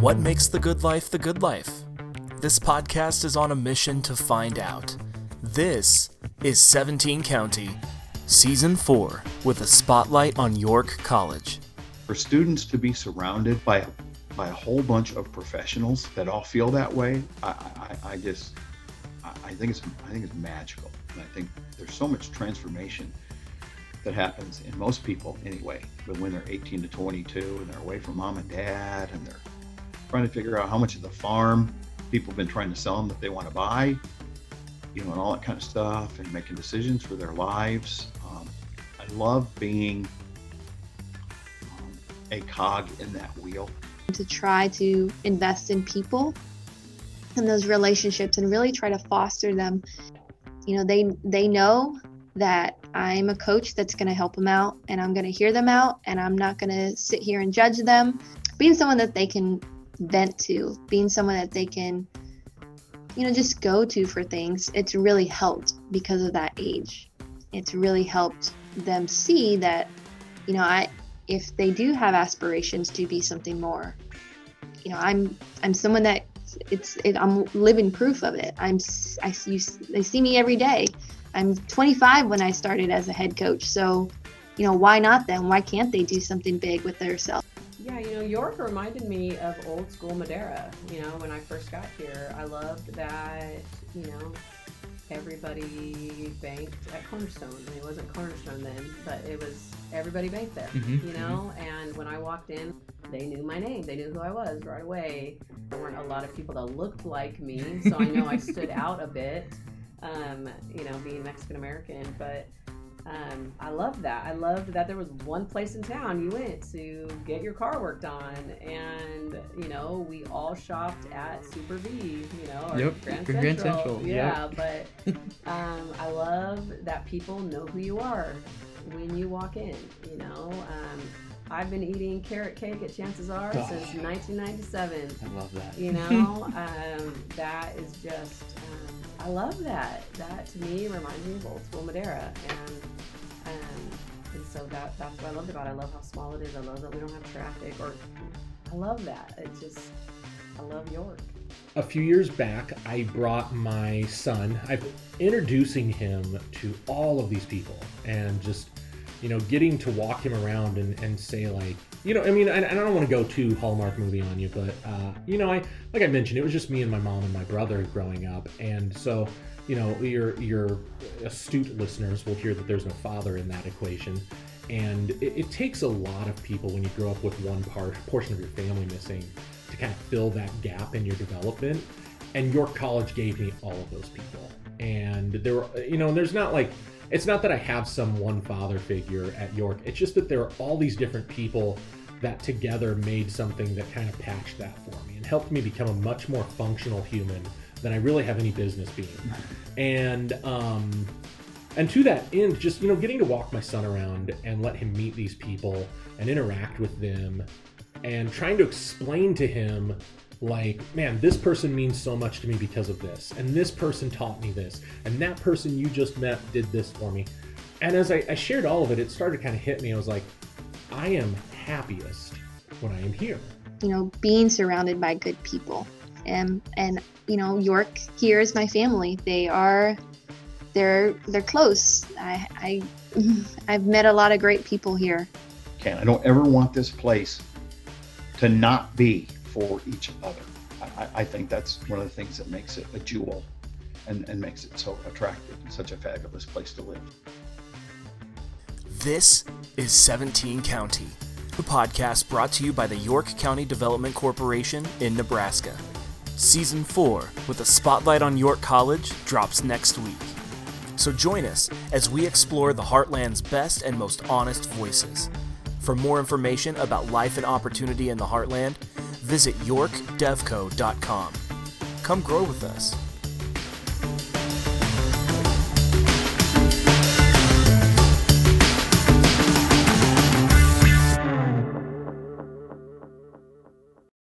What makes the good life the good life? This podcast is on a mission to find out. This is 17 County, Season 4, with a spotlight on York College. For students to be surrounded by by a whole bunch of professionals that all feel that way, I, I, I just I think it's I think it's magical. And I think there's so much transformation that happens in most people anyway. But when they're 18 to 22 and they're away from mom and dad and they're trying to figure out how much of the farm people have been trying to sell them that they want to buy, you know, and all that kind of stuff, and making decisions for their lives. Um, I love being um, a cog in that wheel. To try to invest in people and those relationships and really try to foster them. You know, they they know that I'm a coach that's going to help them out and I'm going to hear them out and I'm not going to sit here and judge them. Being someone that they can vent to, being someone that they can, you know, just go to for things, it's really helped because of that age. It's really helped them see that, you know, I, if they do have aspirations to be something more, you know, I'm, I'm someone that it's, it, I'm living proof of it. I'm, I see, they see me every day. I'm 25 when I started as a head coach. So, you know, why not then? Why can't they do something big with themselves? Yeah, you know, York reminded me of old school Madera. You know, when I first got here, I loved that, you know, everybody banked at Cornerstone. I mean, it wasn't Cornerstone then, but it was everybody banked there, mm-hmm, you know? Mm-hmm. And when I walked in, they knew my name. They knew who I was right away. There weren't a lot of people that looked like me, so I know I stood out a bit, um, you know, being Mexican American. But um, I loved that. I loved that there was one place in town you went to get your car worked on, and you know we all shopped at Super V, you know, or yep, Grand, Grand Central. Central. Yeah, yep. but um, I love that people know who you are when you walk in. You know, um, I've been eating carrot cake at Chances R oh. since 1997. I love that. You know, um, that is just um, I love that. That to me reminds me of old school Madera, and um, and so that that's what I loved about it. I love how small it is. I love that we don't have traffic, or I love that. It just I love York. A few years back, I brought my son. I'm introducing him to all of these people, and just you know, getting to walk him around and, and say like, you know, I mean, I, I don't want to go too Hallmark movie on you, but uh, you know, I like I mentioned, it was just me and my mom and my brother growing up, and so you know, your your astute listeners will hear that there's no father in that equation, and it, it takes a lot of people when you grow up with one part portion of your family missing to kind of fill that gap in your development. And York College gave me all of those people, and there were, you know, there's not like it's not that I have some one father figure at York. It's just that there are all these different people that together made something that kind of patched that for me and helped me become a much more functional human than I really have any business being. And um, and to that end, just you know, getting to walk my son around and let him meet these people and interact with them, and trying to explain to him like, man, this person means so much to me because of this, and this person taught me this, and that person you just met did this for me. And as I, I shared all of it, it started to kind of hit me. I was like, I am happiest when I am here. You know, being surrounded by good people. And and you know, York here is my family. They are they're they're close. I, I I've met a lot of great people here. Ken, I don't ever want this place to not be for each other. I, I think that's one of the things that makes it a jewel and, and makes it so attractive and such a fabulous place to live. This is 17 County, the podcast brought to you by the York County Development Corporation in Nebraska. Season 4, with a spotlight on York College, drops next week. So join us as we explore the Heartland's best and most honest voices. For more information about life and opportunity in the Heartland, visit yorkdevco.com. Come grow with us.